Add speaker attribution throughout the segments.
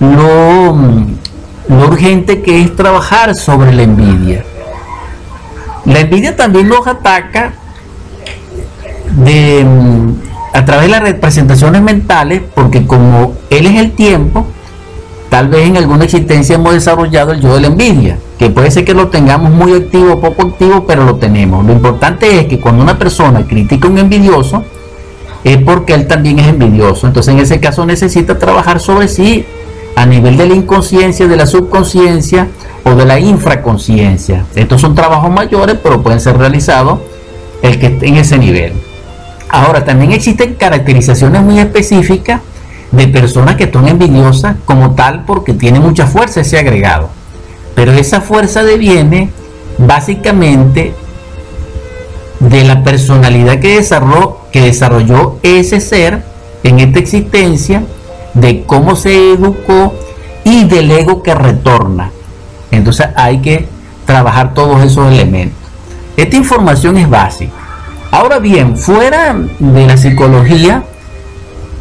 Speaker 1: lo, urgente que es trabajar sobre la envidia. La envidia también nos ataca de, a través de las representaciones mentales, porque como él es el tiempo, tal vez en alguna existencia hemos desarrollado el yo de la envidia, que puede ser que lo tengamos muy activo o poco activo, pero lo tenemos. Lo importante es que cuando una persona critica a un envidioso, es porque él también es envidioso. Entonces en ese caso necesita trabajar sobre sí a nivel de la inconsciencia, de la subconsciencia o de la infraconsciencia. Estos son trabajos mayores, pero pueden ser realizados el que esté en ese nivel. Ahora, también existen caracterizaciones muy específicas de personas que son envidiosas como tal porque tiene mucha fuerza ese agregado. Pero esa fuerza deviene básicamente de la personalidad que desarrolló, que desarrolló ese ser en esta existencia de cómo se educó y del ego que retorna. Entonces hay que trabajar todos esos elementos. Esta información es básica. Ahora bien, fuera de la psicología,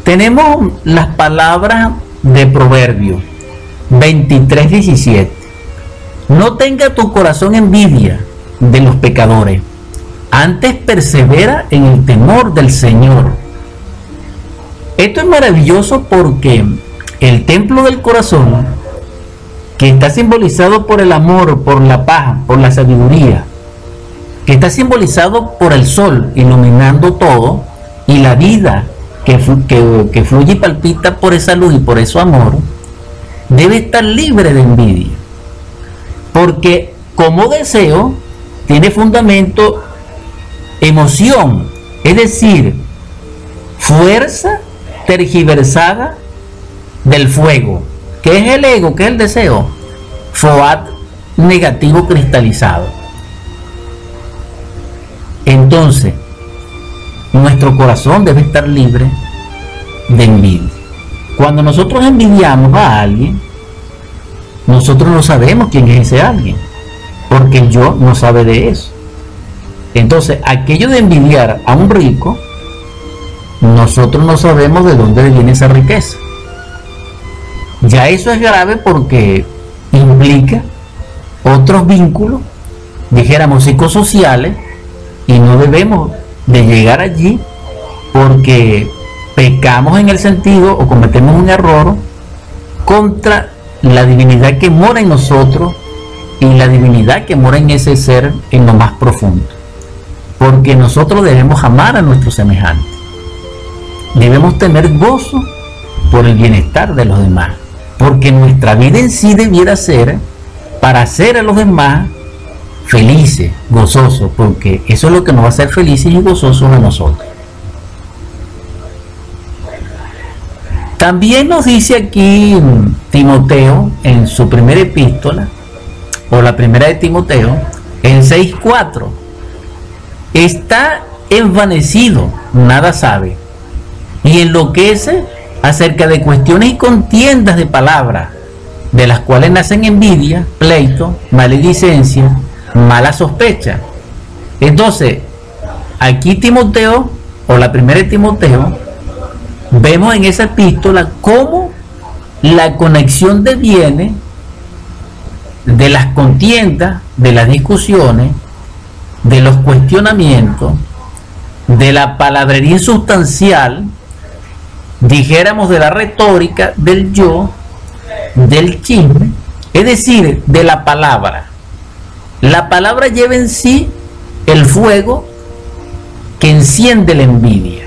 Speaker 1: tenemos las palabras de Proverbio 23:17. No tenga tu corazón envidia de los pecadores, antes persevera en el temor del Señor esto es maravilloso porque el templo del corazón, que está simbolizado por el amor, por la paz, por la sabiduría, que está simbolizado por el sol iluminando todo, y la vida que, que, fluye y palpita por esa luz y por ese amor, debe estar libre de envidia. Porque como deseo tiene fundamento emoción, es decir, fuerza tergiversada del fuego. que es el ego? que es el deseo? FOAT negativo cristalizado. Entonces, nuestro corazón debe estar libre de envidia. Cuando nosotros envidiamos a alguien, nosotros no sabemos quién es ese alguien, porque yo no sabe de eso. Entonces, aquello de envidiar a un rico nosotros no sabemos de dónde viene esa riqueza. Ya eso es grave porque implica otros vínculos, dijéramos psicosociales, y no debemos de llegar allí porque pecamos en el sentido o cometemos un error contra la divinidad que mora en nosotros y la divinidad que mora en ese ser en lo más profundo. Porque nosotros debemos amar a nuestros semejantes debemos tener gozo por el bienestar de los demás, porque nuestra vida en sí debiera ser para hacer a los demás felices, gozosos, porque eso es lo que nos va a hacer felices y gozosos a nosotros. También nos dice aquí Timoteo en su primera epístola, o la primera de Timoteo, en 6.4, está envanecido, nada sabe, y enloquece acerca de cuestiones y contiendas de palabras, de las cuales nacen envidia, pleito, maledicencia, mala sospecha. Entonces, aquí Timoteo, o la primera de Timoteo, vemos en esa epístola cómo la conexión deviene de las contiendas, de las discusiones, de los cuestionamientos, de la palabrería insustancial, dijéramos de la retórica del yo, del chisme, es decir, de la palabra. La palabra lleva en sí el fuego que enciende la envidia.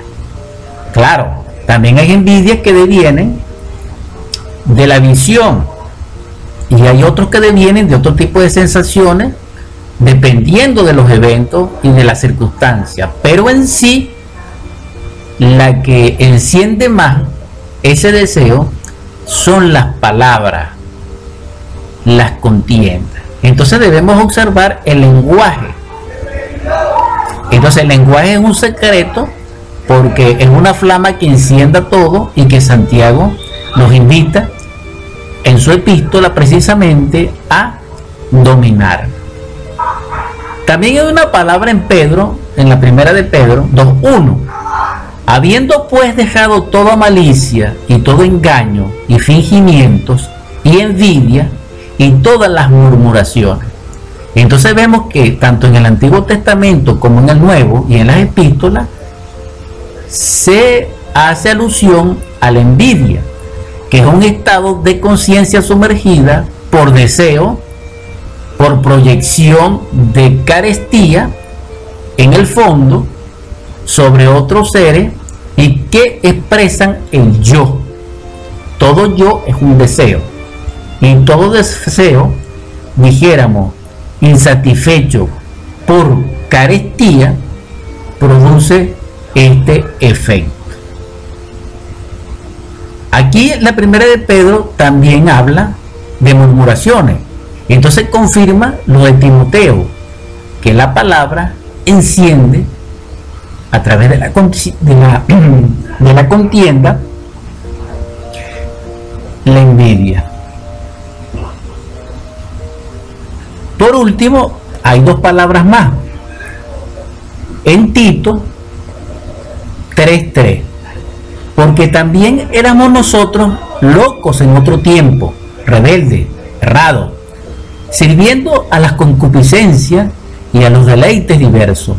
Speaker 1: Claro, también hay envidias que devienen de la visión y hay otros que devienen de otro tipo de sensaciones dependiendo de los eventos y de las circunstancias, pero en sí la que enciende más ese deseo son las palabras, las contiendas. Entonces debemos observar el lenguaje. Entonces el lenguaje es un secreto porque es una flama que encienda todo y que Santiago nos invita en su epístola precisamente a dominar. También hay una palabra en Pedro, en la primera de Pedro 2.1 Habiendo pues dejado toda malicia y todo engaño y fingimientos y envidia y todas las murmuraciones. Entonces vemos que tanto en el Antiguo Testamento como en el Nuevo y en las epístolas se hace alusión a la envidia, que es un estado de conciencia sumergida por deseo, por proyección de carestía en el fondo sobre otros seres y que expresan el yo. Todo yo es un deseo. Y todo deseo, dijéramos, insatisfecho por carestía, produce este efecto. Aquí la primera de Pedro también habla de murmuraciones. Entonces confirma lo de Timoteo, que la palabra enciende a través de la, de la, contienda la envidia. Por último, hay dos palabras más. En Tito 3.3. Porque también éramos nosotros locos en otro tiempo, rebeldes, errados, sirviendo a las concupiscencias y a los deleites diversos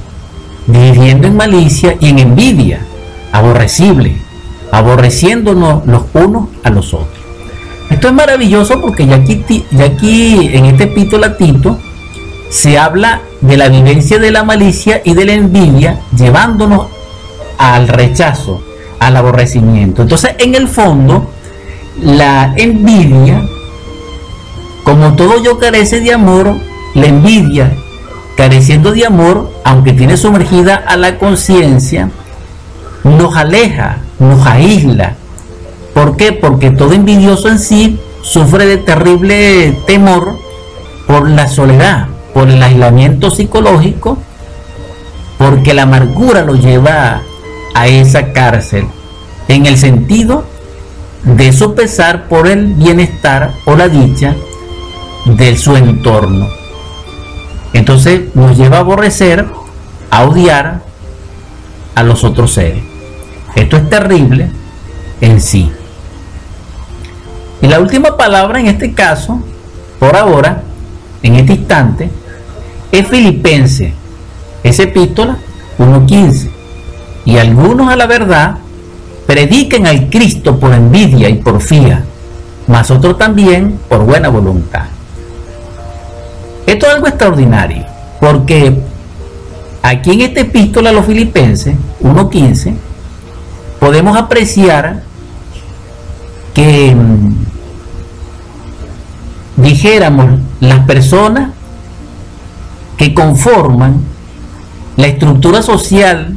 Speaker 1: viviendo en malicia y en envidia, aborrecible, aborreciéndonos los unos a los otros. Esto es maravilloso porque ya aquí, ya aquí en este epístola Tito se habla de la vivencia de la malicia y de la envidia llevándonos al rechazo, al aborrecimiento. Entonces, en el fondo, la envidia, como todo yo carece de amor, la envidia careciendo de amor, aunque tiene sumergida a la conciencia, nos aleja, nos aísla. ¿Por qué? Porque todo envidioso en sí sufre de terrible temor por la soledad, por el aislamiento psicológico, porque la amargura lo lleva a esa cárcel, en el sentido de sopesar por el bienestar o la dicha de su entorno. Entonces nos lleva a aborrecer, a odiar a los otros seres. Esto es terrible en sí. Y la última palabra en este caso, por ahora, en este instante, es filipense. Es epístola 1.15. Y algunos a la verdad prediquen al Cristo por envidia y porfía, mas otros también por buena voluntad. Esto es algo extraordinario, porque aquí en esta epístola a los filipenses 1.15 podemos apreciar que mm, dijéramos las personas que conforman la estructura social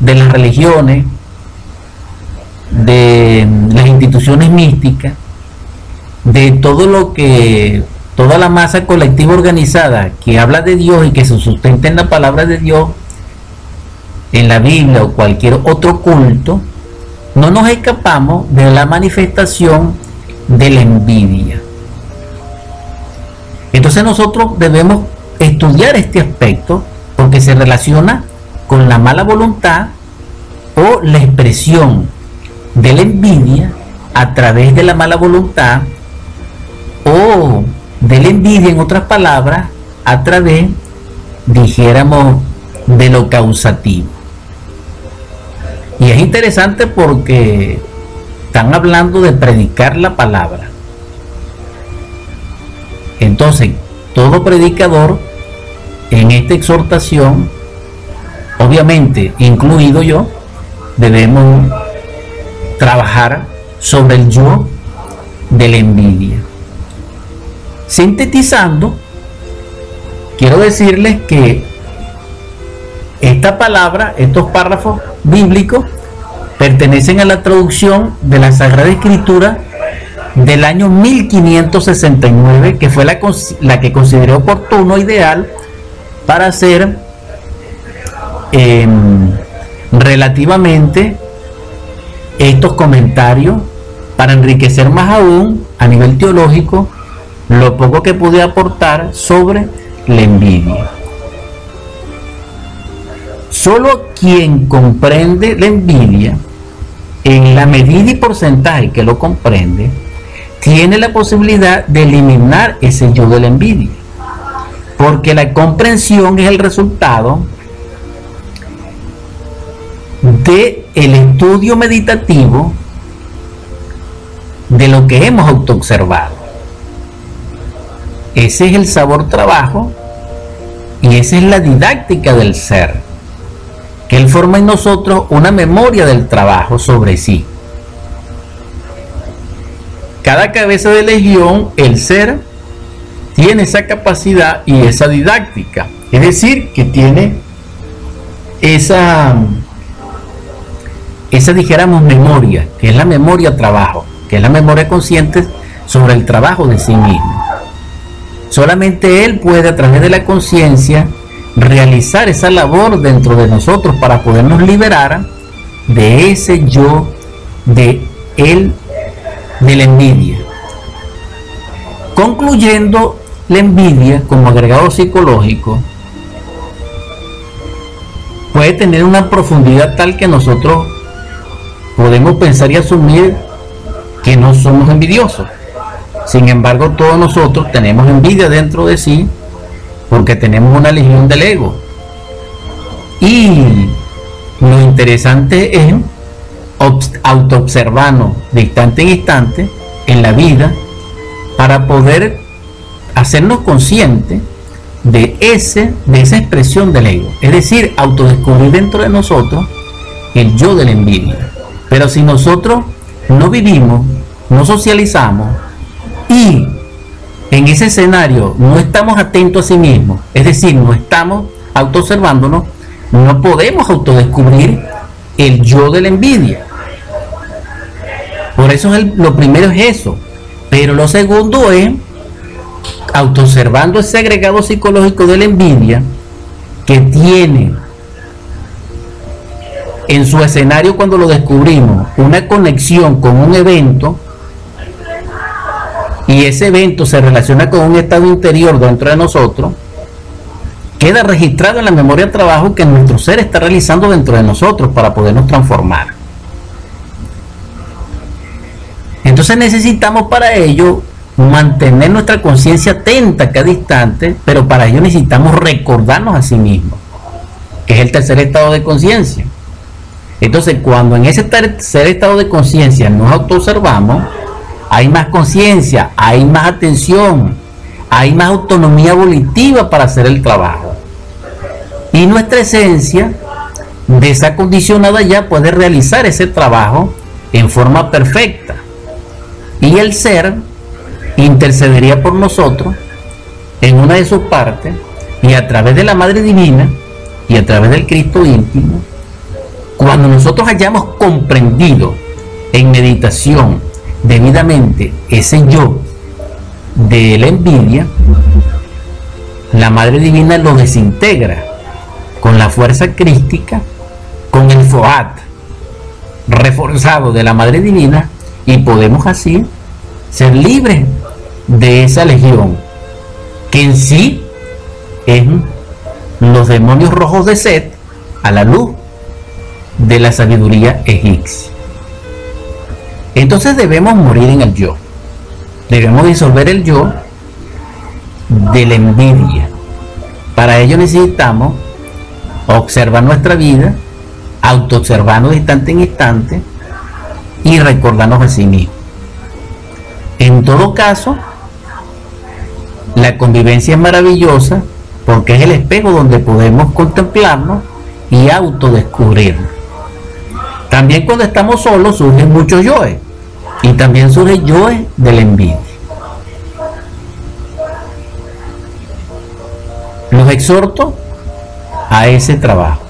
Speaker 1: de las religiones, de mm, las instituciones místicas, de todo lo que toda la masa colectiva organizada que habla de Dios y que se sustenta en la palabra de Dios, en la Biblia o cualquier otro culto, no nos escapamos de la manifestación de la envidia. Entonces nosotros debemos estudiar este aspecto porque se relaciona con la mala voluntad o la expresión de la envidia a través de la mala voluntad o de la envidia, en otras palabras, a través, dijéramos, de lo causativo. Y es interesante porque están hablando de predicar la palabra. Entonces, todo predicador en esta exhortación, obviamente incluido yo, debemos trabajar sobre el yo de la envidia. Sintetizando, quiero decirles que esta palabra, estos párrafos bíblicos, pertenecen a la traducción de la Sagrada Escritura del año 1569, que fue la, que consideré oportuno, ideal, para hacer em, relativamente estos comentarios, para enriquecer más aún a nivel teológico lo poco que pude aportar sobre la envidia. Solo quien comprende la envidia, en la medida y porcentaje que lo comprende, tiene la posibilidad de eliminar ese yo de la envidia. Porque la comprensión es el resultado de el estudio meditativo de lo que hemos autoobservado. Ese es el sabor trabajo y esa es la didáctica del ser, que él forma en nosotros una memoria del trabajo sobre sí. Cada cabeza de legión, el ser, tiene esa capacidad y esa didáctica. Es decir, que tiene esa, esa dijéramos memoria, que es la memoria trabajo, que es la memoria consciente sobre el trabajo de sí mismo. Solamente Él puede a través de la conciencia realizar esa labor dentro de nosotros para podernos liberar de ese yo, de Él, de la envidia. Concluyendo, la envidia como agregado psicológico puede tener una profundidad tal que nosotros podemos pensar y asumir que no somos envidiosos. Sin embargo, todos nosotros tenemos envidia dentro de sí porque tenemos una legión del ego. Y lo interesante es autoobservarnos de instante en instante en la vida para poder hacernos conscientes de, ese, de esa expresión del ego. Es decir, autodescubrir dentro de nosotros el yo de la envidia. Pero si nosotros no vivimos, no socializamos, y en ese escenario no estamos atentos a sí mismos, es decir, no estamos autoobservándonos, no podemos autodescubrir el yo de la envidia. Por eso lo primero es eso. Pero lo segundo es autoobservando ese agregado psicológico de la envidia que tiene en su escenario cuando lo descubrimos una conexión con un evento y ese evento se relaciona con un estado interior dentro de nosotros, queda registrado en la memoria de trabajo que nuestro ser está realizando dentro de nosotros para podernos transformar. Entonces necesitamos para ello mantener nuestra conciencia atenta cada instante, pero para ello necesitamos recordarnos a sí mismos, que es el tercer estado de conciencia. Entonces, cuando en ese tercer estado de conciencia nos autoobservamos, hay más conciencia, hay más atención, hay más autonomía volitiva para hacer el trabajo. Y nuestra esencia, desacondicionada ya, puede realizar ese trabajo en forma perfecta. Y el ser intercedería por nosotros en una de sus partes y a través de la Madre Divina y a través del Cristo íntimo, cuando nosotros hayamos comprendido en meditación debidamente ese yo de la envidia, la Madre Divina lo desintegra con la fuerza crística, con el FOAT reforzado de la Madre Divina y podemos así ser libres de esa legión que en sí es los demonios rojos de Set a la luz de la sabiduría egipcia. Entonces debemos morir en el yo. Debemos disolver el yo de la envidia. Para ello necesitamos observar nuestra vida, autoobservarnos de instante en instante y recordarnos a sí mismos. En todo caso, la convivencia es maravillosa porque es el espejo donde podemos contemplarnos y autodescubrirnos. También cuando estamos solos surgen muchos yoes y también surge yo de la envidia. Los exhorto a ese trabajo.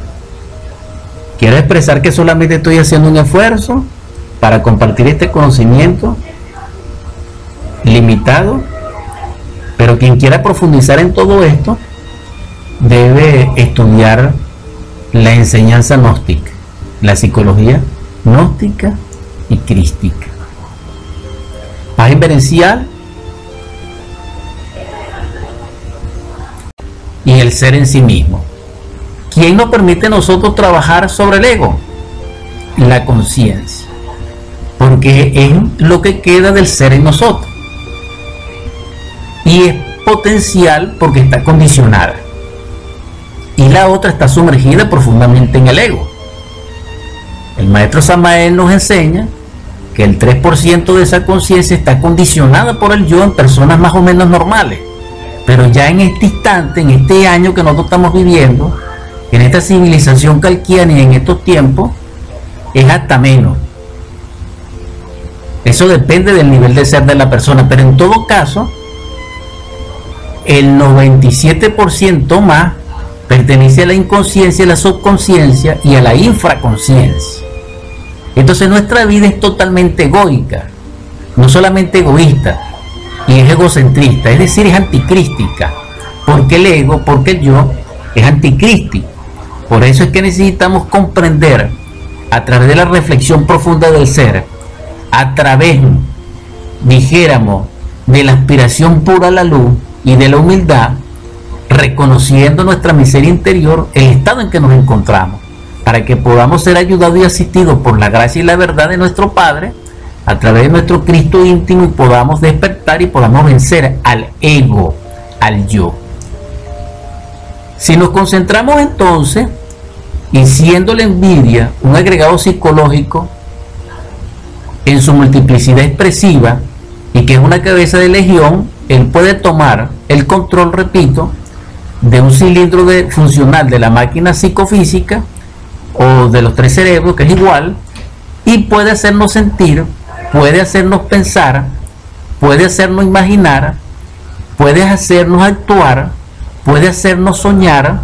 Speaker 1: Quiero expresar que solamente estoy haciendo un esfuerzo para compartir este conocimiento limitado, pero quien quiera profundizar en todo esto debe estudiar la enseñanza gnóstica, la psicología gnóstica y crística paz inverencial y el ser en sí mismo. ¿quién nos permite a nosotros trabajar sobre el ego? La conciencia. Porque es lo que queda del ser en nosotros. Y es potencial porque está condicionada. Y la otra está sumergida profundamente en el ego. El maestro Samael nos enseña que el 3% de esa conciencia está condicionada por el yo en personas más o menos normales. Pero ya en este instante, en este año que nosotros estamos viviendo, en esta civilización calquiana y en estos tiempos, es hasta menos. Eso depende del nivel de ser de la persona, pero en todo caso, el 97% más pertenece a la inconsciencia, a la subconsciencia y a la infraconciencia. Entonces nuestra vida es totalmente egoica, no solamente egoísta, y es egocentrista, es decir, es anticrística. Porque el ego, porque el yo es anticrístico. Por eso es que necesitamos comprender a través de la reflexión profunda del ser, a través, dijéramos, de la aspiración pura a la luz y de la humildad, reconociendo nuestra miseria interior, el estado en que nos encontramos para que podamos ser ayudados y asistidos por la gracia y la verdad de nuestro Padre, a través de nuestro Cristo íntimo y podamos despertar y podamos vencer al ego, al yo. Si nos concentramos entonces, y siendo la envidia un agregado psicológico en su multiplicidad expresiva y que es una cabeza de legión, él puede tomar el control, repito, de un cilindro funcional de la máquina psicofísica o de los tres cerebros, que es igual, y puede hacernos sentir, puede hacernos pensar, puede hacernos imaginar, puede hacernos actuar, puede hacernos soñar,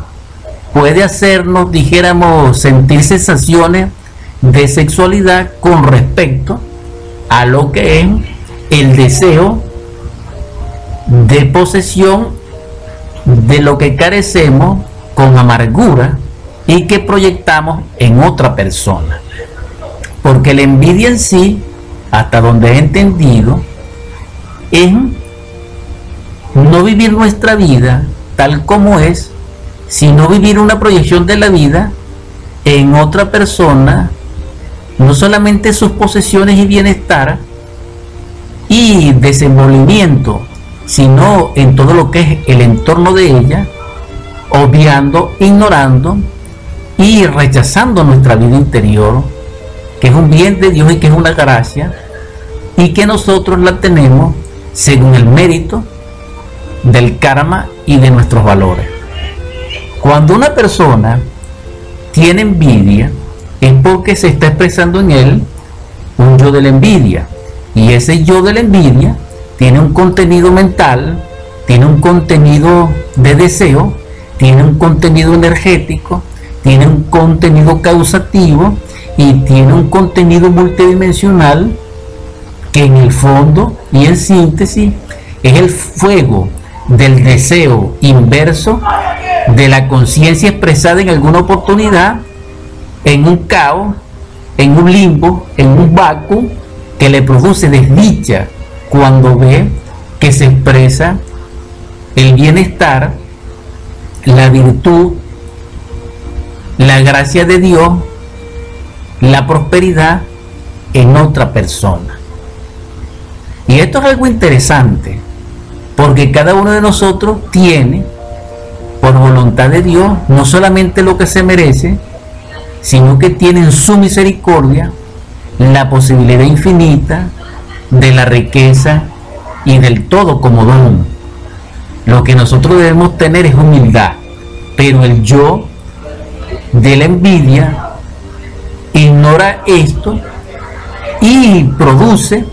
Speaker 1: puede hacernos, dijéramos, sentir sensaciones de sexualidad con respecto a lo que es el deseo de posesión de lo que carecemos con amargura y que proyectamos en otra persona. Porque la envidia en sí, hasta donde he entendido, es no vivir nuestra vida tal como es, sino vivir una proyección de la vida en otra persona, no solamente sus posesiones y bienestar y desenvolvimiento, sino en todo lo que es el entorno de ella, obviando, ignorando y rechazando nuestra vida interior, que es un bien de Dios y que es una gracia, y que nosotros la tenemos según el mérito del karma y de nuestros valores. Cuando una persona tiene envidia, es porque se está expresando en él un yo de la envidia. Y ese yo de la envidia tiene un contenido mental, tiene un contenido de deseo, tiene un contenido energético, tiene un contenido causativo y tiene un contenido multidimensional que en el fondo y en síntesis es el fuego del deseo inverso de la conciencia expresada en alguna oportunidad en un caos, en un limbo, en un vacuo que le produce desdicha cuando ve que se expresa el bienestar, la virtud, la gracia de Dios, la prosperidad en otra persona. Y esto es algo interesante, porque cada uno de nosotros tiene, por voluntad de Dios, no solamente lo que se merece, sino que tiene en su misericordia la posibilidad infinita de la riqueza y del todo como don. Lo que nosotros debemos tener es humildad, pero el yo de la envidia, ignora esto y produce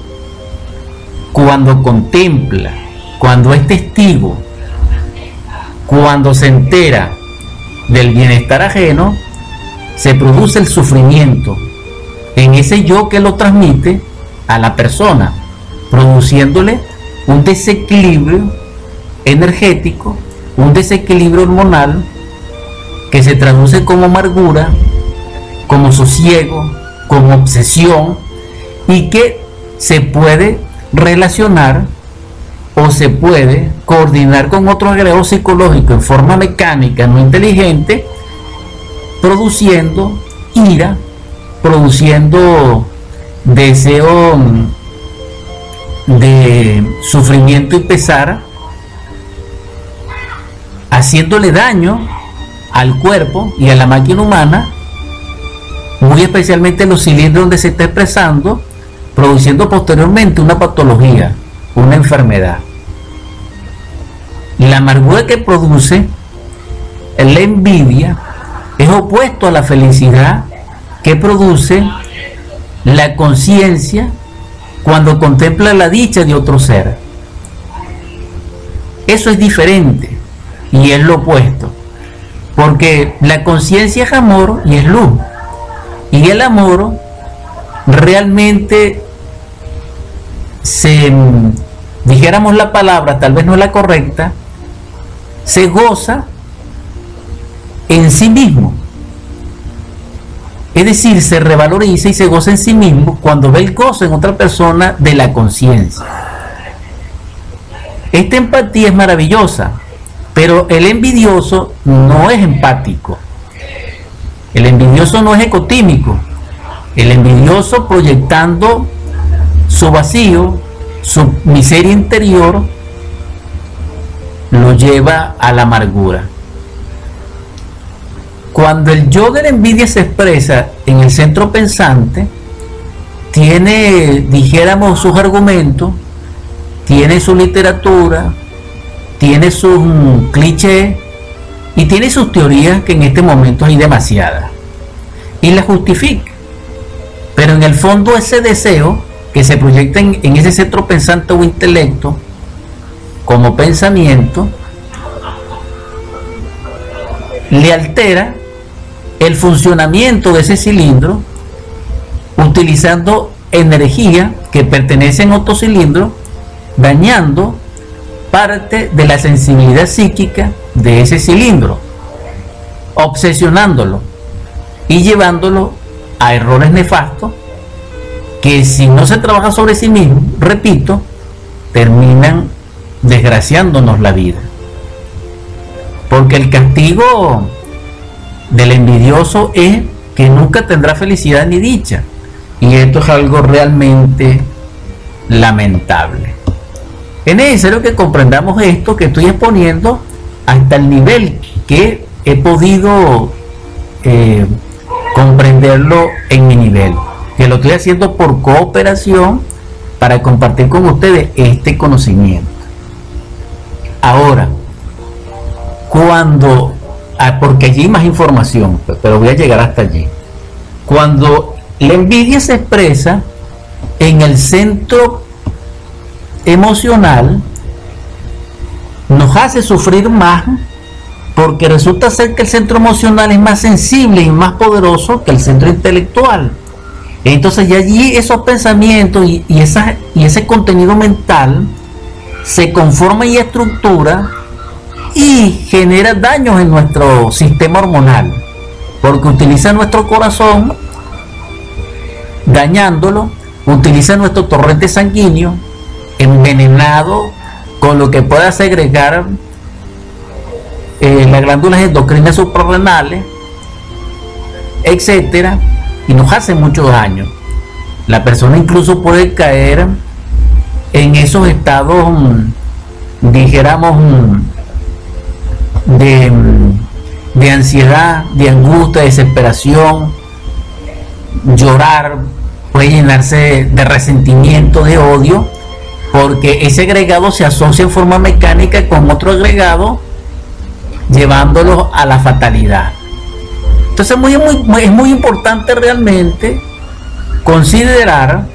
Speaker 1: cuando contempla, cuando es testigo, cuando se entera del bienestar ajeno, se produce el sufrimiento en ese yo que lo transmite a la persona, produciéndole un desequilibrio energético, un desequilibrio hormonal que se traduce como amargura, como sosiego, como obsesión y que se puede relacionar o se puede coordinar con otro agrego psicológico en forma mecánica, no inteligente, produciendo ira, produciendo deseo de sufrimiento y pesar, haciéndole daño al cuerpo y a la máquina humana, muy especialmente en los cilindros donde se está expresando, produciendo posteriormente una patología, una enfermedad. La amargura que produce la envidia es opuesto a la felicidad que produce la conciencia cuando contempla la dicha de otro ser. Eso es diferente y es lo opuesto. Porque la conciencia es amor y es luz. Y el amor realmente se, dijéramos la palabra, tal vez no es la correcta, se goza en sí mismo. Es decir, se revaloriza y se goza en sí mismo cuando ve el gozo en otra persona de la conciencia. Esta empatía es maravillosa, pero el envidioso no es empático. El envidioso no es ecotímico. El envidioso proyectando su vacío, su miseria interior, lo lleva a la amargura. Cuando el yo de la envidia se expresa en el centro pensante, tiene, dijéramos, sus argumentos, tiene su literatura, tiene sus clichés y tiene sus teorías que en este momento hay demasiadas. Y las justifica. Pero en el fondo ese deseo que se proyecta en, en ese centro pensante o intelecto como pensamiento le altera el funcionamiento de ese cilindro utilizando energía que pertenece a otro cilindro, dañando parte de la sensibilidad psíquica de ese cilindro, obsesionándolo y llevándolo a errores nefastos que si no se trabaja sobre sí mismo, repito, terminan desgraciándonos la vida. Porque el castigo del envidioso es que nunca tendrá felicidad ni dicha. Y esto es algo realmente lamentable. Es necesario que comprendamos esto que estoy exponiendo hasta el nivel que he podido eh, comprenderlo en mi nivel. Que lo estoy haciendo por cooperación para compartir con ustedes este conocimiento. Ahora, cuando, ah, porque allí hay más información, pero voy a llegar hasta allí. Cuando la envidia se expresa en el centro emocional nos hace sufrir más porque resulta ser que el centro emocional es más sensible y más poderoso que el centro intelectual. Entonces allí esos pensamientos y, y, y ese contenido mental se conforma y estructura y genera daños en nuestro sistema hormonal porque utiliza nuestro corazón dañándolo, utiliza nuestro torrente sanguíneo envenenado con lo que pueda segregar eh, las glándulas endocrinas suprarrenales, etcétera, y nos hace mucho daño. La persona incluso puede caer en esos estados, mm, dijéramos, mm, de, mm, de ansiedad, de angustia, desesperación, llorar, puede llenarse de resentimiento, de odio, porque ese agregado se asocia en forma mecánica con otro agregado, llevándolo a la fatalidad. Entonces muy, es muy importante realmente considerar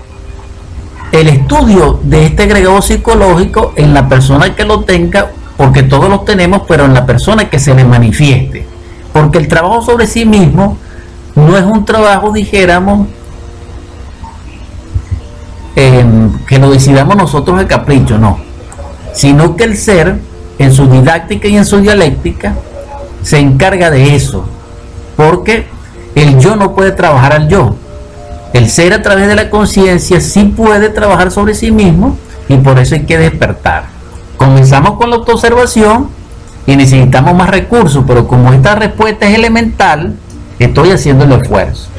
Speaker 1: el estudio de este agregado psicológico en la persona que lo tenga, porque todos lo tenemos, pero en la persona que se le manifieste. Porque el trabajo sobre sí mismo no es un trabajo, dijéramos, que lo decidamos nosotros de capricho, no. Sino que el ser, en su didáctica y en su dialéctica, se encarga de eso. Porque el yo no puede trabajar al yo. El ser a través de la conciencia sí puede trabajar sobre sí mismo y por eso hay que despertar. Comenzamos con la autoobservación y necesitamos más recursos, pero como esta respuesta es elemental, estoy haciendo el esfuerzo.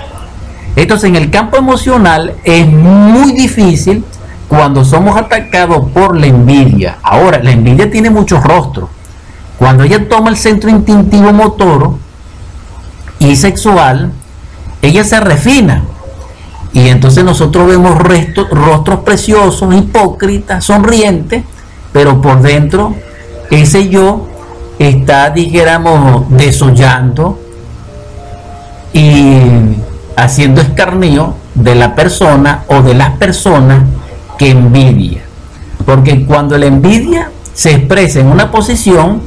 Speaker 1: Entonces en el campo emocional es muy difícil cuando somos atacados por la envidia. Ahora, la envidia tiene muchos rostros. Cuando ella toma el centro instintivo motor y sexual, ella se refina. Y entonces nosotros vemos rostros preciosos, hipócritas, sonrientes, pero por dentro ese yo está, dijéramos, desollando y haciendo escarnio de la persona o de las personas que envidia. Porque cuando la envidia se expresa en una posición,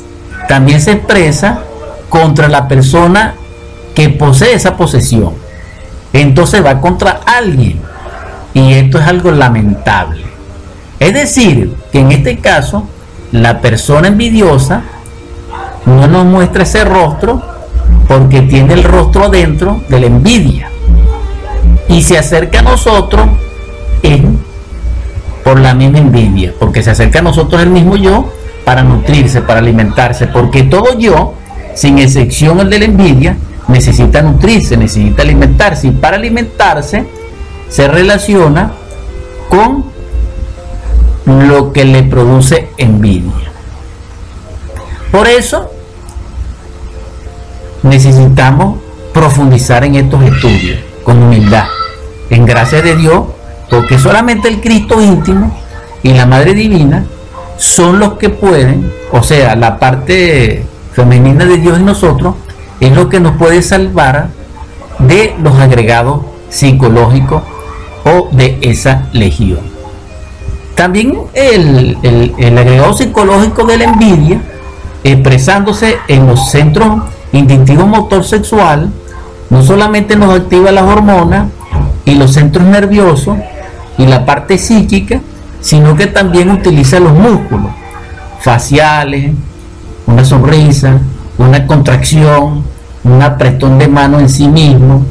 Speaker 1: también se expresa contra la persona que posee esa posesión. Entonces va contra alguien. Y esto es algo lamentable. Es decir, que en este caso, la persona envidiosa no nos muestra ese rostro porque tiene el rostro adentro de la envidia. Y se acerca a nosotros en, por la misma envidia, porque se acerca a nosotros el mismo yo para nutrirse, para alimentarse, porque todo yo, sin excepción el de la envidia, necesita nutrirse, necesita alimentarse, y para alimentarse se relaciona con lo que le produce envidia. Por eso necesitamos profundizar en estos estudios con humildad, en gracia de Dios, porque solamente el Cristo íntimo y la Madre Divina son los que pueden, o sea, la parte femenina de Dios en nosotros, es lo que nos puede salvar de los agregados psicológicos o de esa legión. También el, el agregado psicológico de la envidia, expresándose en los centros instintivos motor sexual, no solamente nos activa las hormonas y los centros nerviosos y la parte psíquica, sino que también utiliza los músculos faciales, una sonrisa, una contracción, un apretón de mano en sí mismo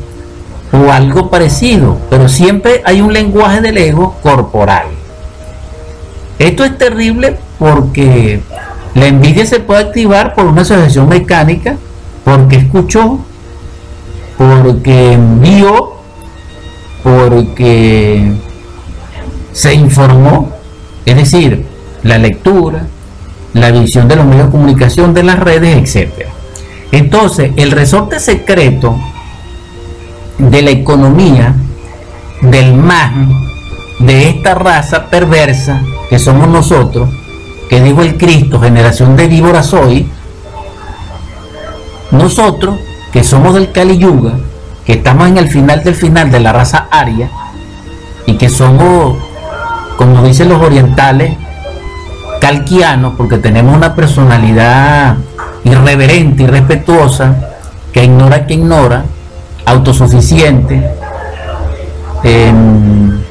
Speaker 1: o algo parecido, pero siempre hay un lenguaje del ego corporal. Esto es terrible porque la envidia se puede activar por una asociación mecánica, porque escuchó, porque vio, porque se informó, es decir, la lectura, la visión de los medios de comunicación, de las redes, etc. Entonces, el resorte secreto de la economía, del más, de esta raza perversa que somos nosotros, que dijo el Cristo, generación de víboras hoy, nosotros que somos del Kali Yuga, que estamos en el final del final de la raza aria y que somos como dicen los orientales, calquianos, porque tenemos una personalidad irreverente y respetuosa, que ignora que ignora, autosuficiente, em,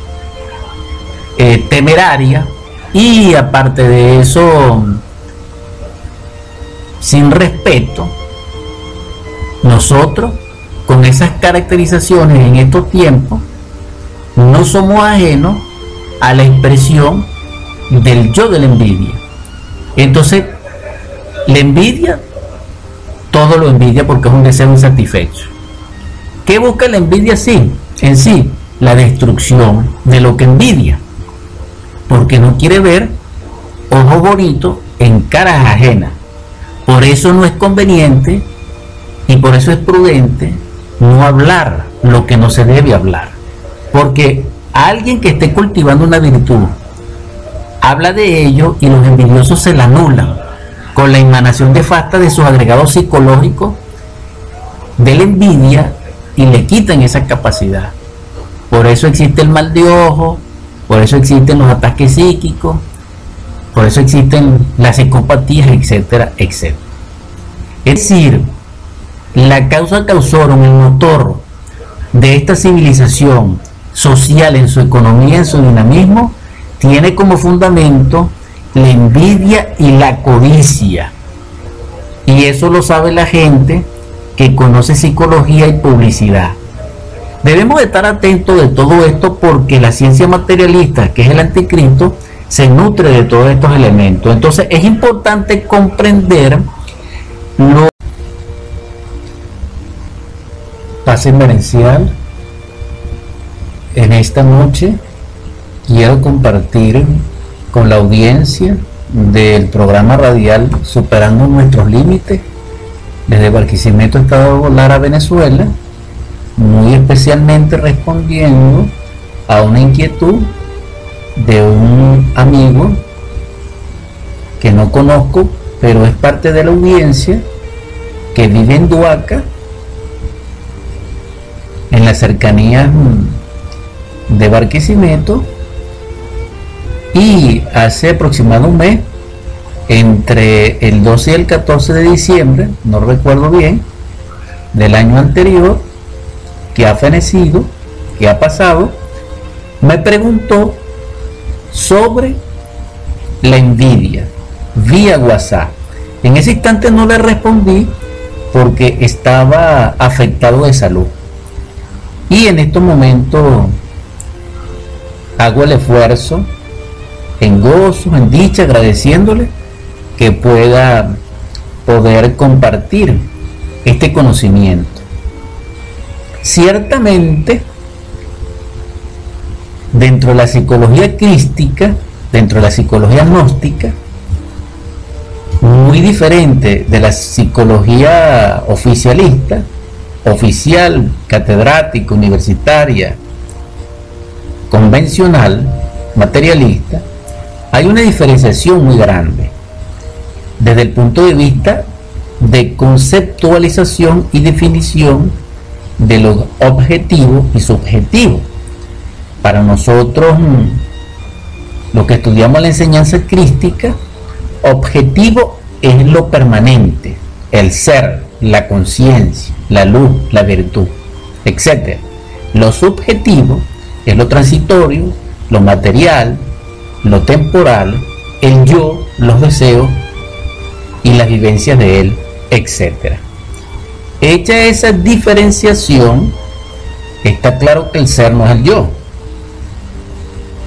Speaker 1: eh, temeraria, y aparte de eso, sin respeto, nosotros, con esas caracterizaciones en estos tiempos, no somos ajenos a la expresión del yo de la envidia. Entonces, la envidia, todo lo envidia porque es un deseo insatisfecho. ¿Qué busca la envidia sí? En sí, la destrucción de lo que envidia. Porque no quiere ver ojos bonitos en caras ajenas. Por eso no es conveniente y por eso es prudente no hablar lo que no se debe hablar. Porque alguien que esté cultivando una virtud habla de ello y los envidiosos se la anulan con la emanación de fasta de sus agregados psicológicos de la envidia y le quitan esa capacidad. Por eso existe el mal de ojo, por eso existen los ataques psíquicos, por eso existen las psicopatías, etcétera, etcétera. Es decir, la causa causaron el motor de esta civilización social en su economía, en su dinamismo, tiene como fundamento la envidia y la codicia. Y eso lo sabe la gente que conoce psicología y publicidad. Debemos estar atentos de todo esto porque la ciencia materialista, que es el anticristo, se nutre de todos estos elementos. Entonces es importante comprender lo paz inmerencial. En esta noche quiero compartir con la audiencia del programa radial Superando Nuestros Límites desde Barquisimeto, Estado Lara, Venezuela, muy especialmente respondiendo a una inquietud de un amigo que no conozco, pero es parte de la audiencia, que vive en Duaca, en la cercanía de Barquisimeto, y hace aproximadamente un mes, entre el 12 y el 14 de diciembre, no recuerdo bien, del año anterior, que ha fenecido, que ha pasado, me preguntó sobre la envidia vía WhatsApp. En ese instante no le respondí porque estaba afectado de salud. Y en estos momentos hago el esfuerzo en gozo, en dicha, agradeciéndole que pueda poder compartir este conocimiento. Ciertamente, dentro de la psicología crística, dentro de la psicología gnóstica, muy diferente de la psicología oficialista, oficial, catedrática, universitaria, convencional, materialista, hay una diferenciación muy grande desde el punto de vista de conceptualización y definición de los objetivos y subjetivos. Para nosotros, mm, lo que estudiamos la enseñanza crística, objetivo es lo permanente, el ser, la conciencia, la luz, la virtud, etc. Lo subjetivo es lo transitorio, lo material, lo temporal, el yo, los deseos y las vivencias de él, etc. Hecha esa diferenciación, está claro que el ser no es el yo.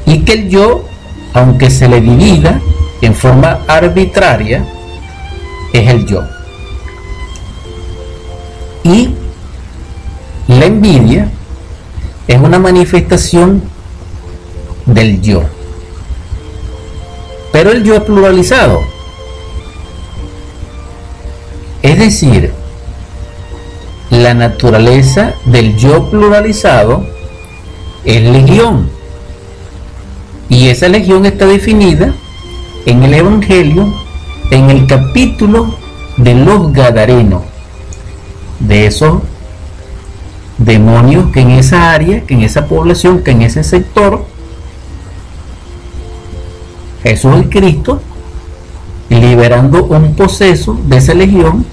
Speaker 1: Y que el yo, aunque se le divida en forma arbitraria, es el yo. Y la envidia es una manifestación del yo. Pero el yo pluralizado. Es decir, la naturaleza del yo pluralizado es legión. Y esa legión está definida en el Evangelio, en el capítulo de los Gadarenos, de esos demonios que en esa área, que en esa población, que en ese sector, Jesús el Cristo, liberando un proceso de esa legión,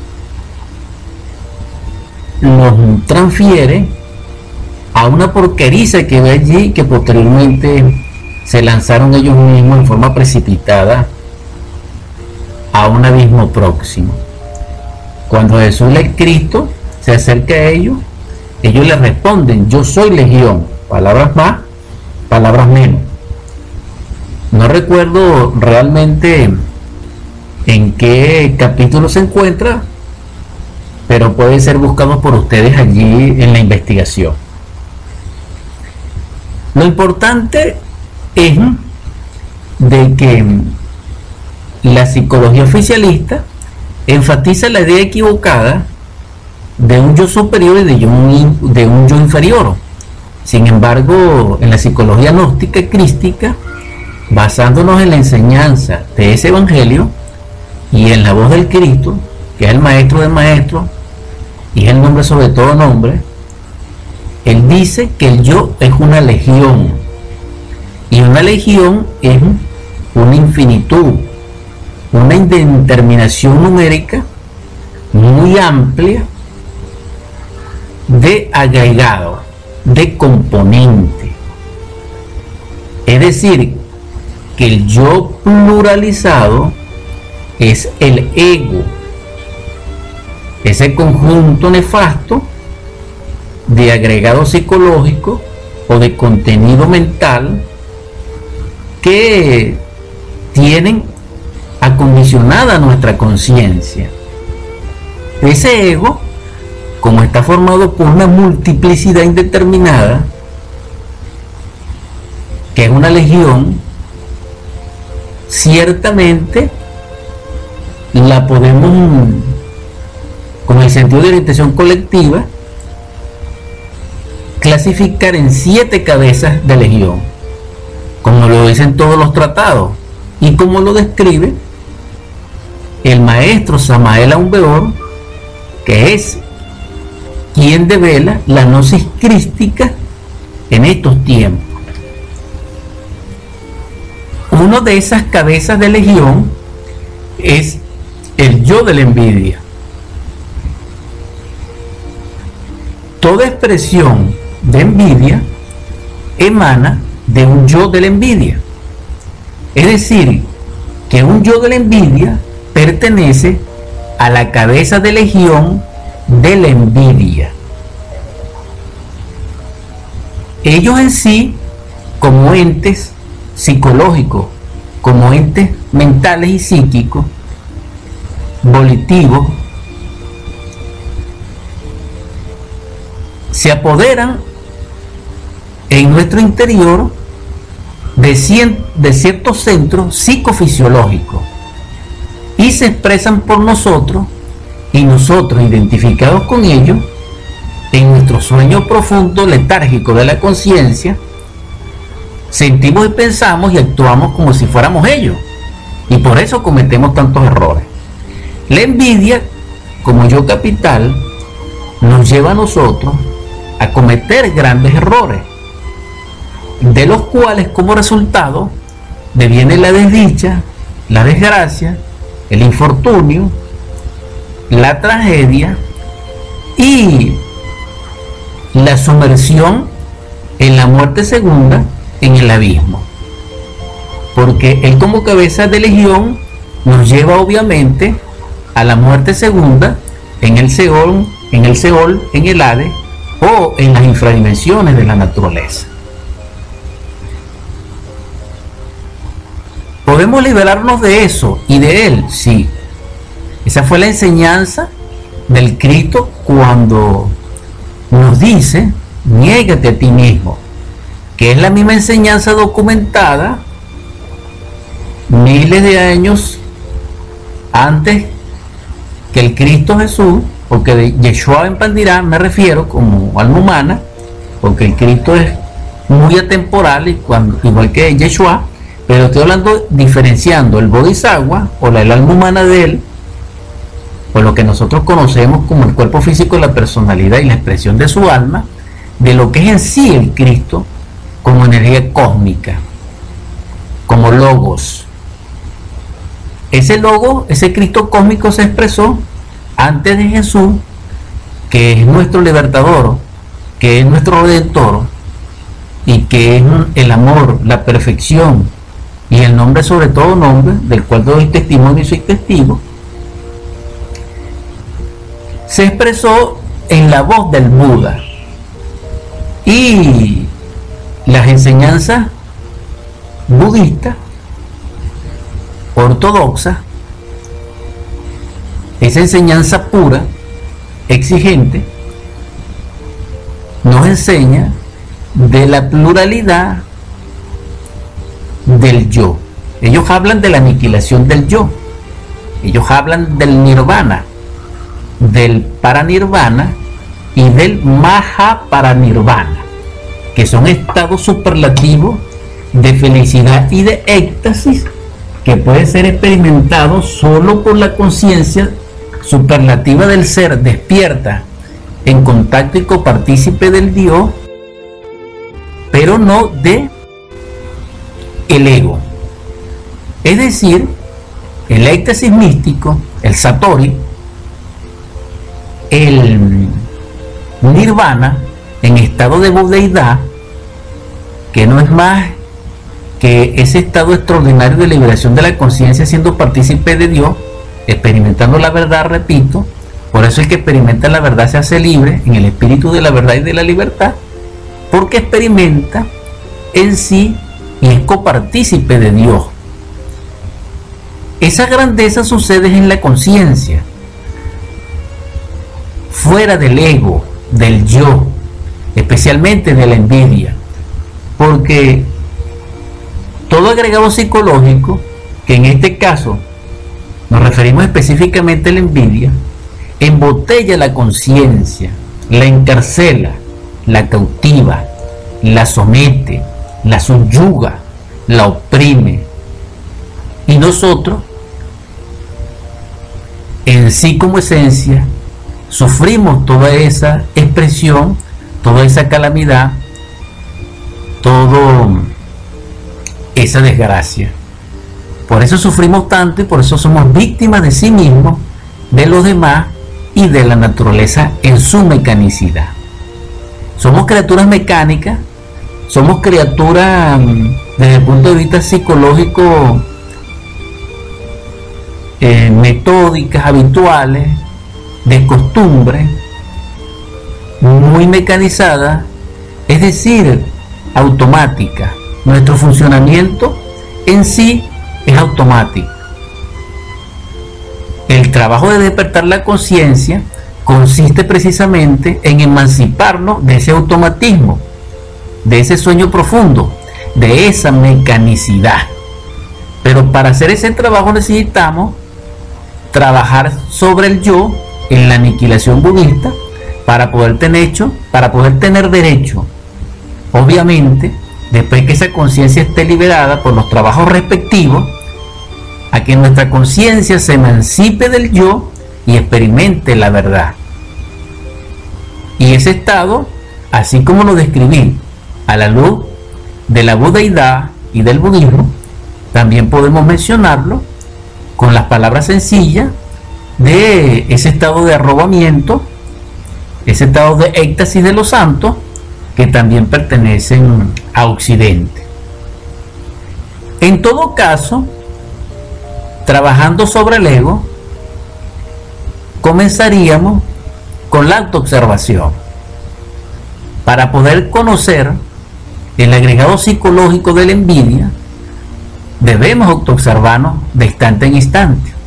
Speaker 1: los transfiere a una porqueriza que ve allí que posteriormente se lanzaron ellos mismos en forma precipitada a un abismo próximo. Cuando Jesús el Cristo se acerca a ellos, ellos le responden, yo soy legión, palabras más, palabras menos. No recuerdo realmente en qué capítulo se encuentra, pero puede ser buscado por ustedes allí en la investigación. Lo importante es de que la psicología oficialista enfatiza la idea equivocada de un yo superior y de un, yo inferior. Sin embargo, en la psicología gnóstica y crística, basándonos en la enseñanza de ese evangelio y en la voz del Cristo, que es el maestro de maestros y es el nombre sobre todo nombre, él dice que el yo es una legión y una legión es una infinitud, una indeterminación numérica muy amplia de agregado, de componente. Es decir, que el yo pluralizado es el ego, ese conjunto nefasto de agregado psicológico o de contenido mental que tienen acondicionada nuestra conciencia. Ese ego como está formado por una multiplicidad indeterminada, que es una legión, ciertamente la podemos, con el sentido de orientación colectiva, clasificar en siete cabezas de legión, como lo dicen todos los tratados, y como lo describe el maestro Samael Aumbeor, que es quien devela la gnosis crística en estos tiempos. Uno de esas cabezas de legión es el yo de la envidia. Toda expresión de envidia emana de un yo de la envidia. Es decir, que un yo de la envidia pertenece a la cabeza de legión de la envidia. Ellos en sí, como entes psicológicos, como entes mentales y psíquicos, volitivos, se apoderan en nuestro interior de, de ciertos centros psicofisiológicos y se expresan por nosotros y nosotros identificados con ellos en nuestro sueño profundo letárgico de la conciencia sentimos y pensamos y actuamos como si fuéramos ellos. Y por eso cometemos tantos errores. La envidia como yo capital nos lleva a nosotros a cometer grandes errores de los cuales como resultado deviene la desdicha la desgracia el infortunio, la tragedia y la sumersión en la muerte segunda en el abismo. Porque él como cabeza de legión nos lleva obviamente a la muerte segunda en el Seol, en el Seol, en el Hades o en las infradimensiones de la naturaleza. ¿Podemos liberarnos de eso y de Él? Sí. Esa fue la enseñanza del Cristo cuando nos dice, niégate a ti mismo, que es la misma enseñanza documentada miles de años antes que el Cristo Jesús, porque de Yeshua en Pandirá me refiero como alma humana, porque el Cristo es muy atemporal y cuando, igual que Yeshua, pero estoy hablando diferenciando el bodhisattva o la, el alma humana de él, o lo que nosotros conocemos como el cuerpo físico, la personalidad y la expresión de su alma, de lo que es en sí el Cristo como energía cósmica, como logos. Ese logo, ese Cristo cósmico se expresó antes de Jesús, que es nuestro libertador, que es nuestro redentor, y que es el amor, la perfección, y el nombre sobre todo nombre, del cual doy testimonio y soy testigo, se expresó en la voz del Buda. Y las enseñanzas budistas, ortodoxas, esa enseñanza pura, exigente, nos enseña de la pluralidad del yo. Ellos hablan de la aniquilación del yo. Ellos hablan del nirvana, del paranirvana y del maha paranirvana, que son estados superlativos de felicidad y de éxtasis que puede ser experimentado solo por la conciencia superlativa del ser despierta en contacto y copartícipe del Dios, pero no de el ego. Es decir, el éxtasis místico, el satori, el nirvana en estado de budeidad, que no es más que ese estado extraordinario de liberación de la conciencia siendo partícipe de Dios, experimentando la verdad, repito, por eso el que experimenta la verdad se hace libre en el espíritu de la verdad y de la libertad, porque experimenta en sí y es copartícipe de Dios. Esa grandeza sucede en la conciencia. Fuera del ego, del yo, especialmente de la envidia. Porque todo agregado psicológico, que en este caso nos referimos específicamente a la envidia, embotella la conciencia, la encarcela, la cautiva, la somete, la subyuga, la oprime. Y nosotros, en sí como esencia, sufrimos toda esa expresión, toda esa calamidad, toda esa desgracia. Por eso sufrimos tanto y por eso somos víctimas de sí mismos, de los demás y de la naturaleza en su mecanicidad. Somos criaturas mecánicas, somos criaturas mm, desde el punto de vista psicológico eh, metódicas, habituales, de costumbre, muy mecanizada, es decir, automática. Nuestro funcionamiento en sí es automático. El trabajo de despertar la conciencia consiste precisamente en emanciparnos de ese automatismo, de ese sueño profundo, de esa mecanicidad. Pero para hacer ese trabajo necesitamos trabajar sobre el yo en la aniquilación budista para poder tener hecho, para poder tener derecho. Obviamente, después que esa conciencia esté liberada por los trabajos respectivos, a que nuestra conciencia se emancipe del yo y experimente la verdad. Y ese estado, así como lo describí a la luz de la budeidad y del budismo, también podemos mencionarlo con las palabras sencillas de ese estado de arrobamiento, ese estado de éxtasis de los santos, que también pertenecen a Occidente. En todo caso, trabajando sobre el ego, comenzaríamos con la autoobservación para poder conocer el agregado psicológico de la envidia, debemos autoobservarnos de instante en instante.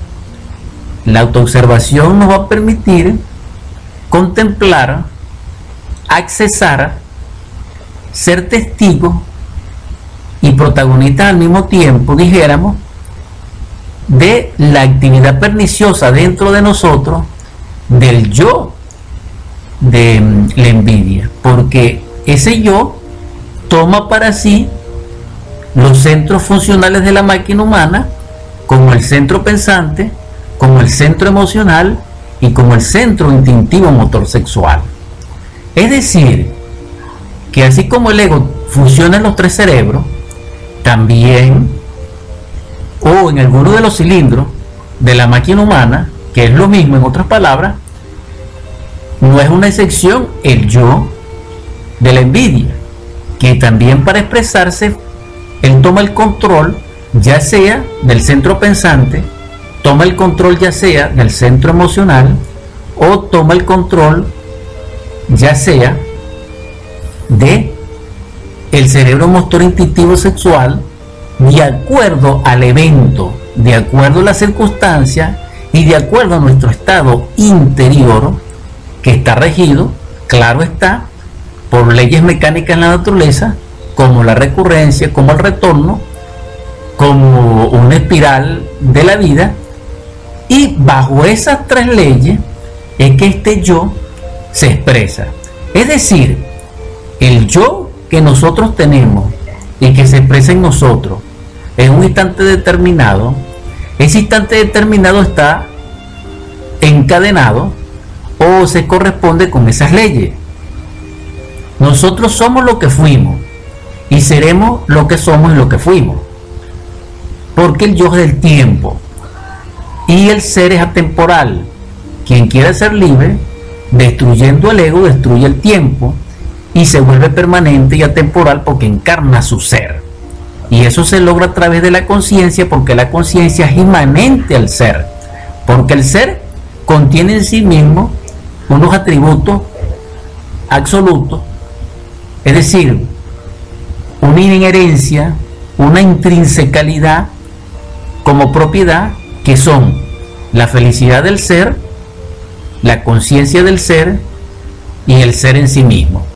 Speaker 1: La autoobservación nos va a permitir contemplar, accesar, ser testigo y protagonista al mismo tiempo, dijéramos, de la actividad perniciosa dentro de nosotros, del yo de mm, la envidia, porque ese yo toma para sí los centros funcionales de la máquina humana como el centro pensante, como el centro emocional y como el centro instintivo motor sexual. Es decir, que así como el ego funciona en los tres cerebros, también, o en alguno de los cilindros de la máquina humana, que es lo mismo en otras palabras, no es una excepción el yo de la envidia, que también para expresarse él toma el control ya sea del centro pensante, toma el control ya sea del centro emocional o toma el control ya sea de el cerebro motor instintivo sexual de acuerdo al evento, de acuerdo a la circunstancia y de acuerdo a nuestro estado interior que está regido, claro está, por leyes mecánicas en la naturaleza como la recurrencia, como el retorno, como una espiral de la vida. Y bajo esas tres leyes es que este yo se expresa. Es decir, el yo que nosotros tenemos y que se expresa en nosotros en un instante determinado, ese instante determinado está encadenado o se corresponde con esas leyes. Nosotros somos lo que fuimos y seremos lo que somos y lo que fuimos. Porque el yo es del tiempo y el ser es atemporal. Quien quiera ser libre, destruyendo el ego, destruye el tiempo y se vuelve permanente y atemporal porque encarna su ser. Y eso se logra a través de la conciencia porque la conciencia es inmanente al ser. Porque el ser contiene en sí mismo unos atributos absolutos. Es decir, una inherencia, una intrinsecalidad como propiedad que son la felicidad del ser, la conciencia del ser y el ser en sí mismo.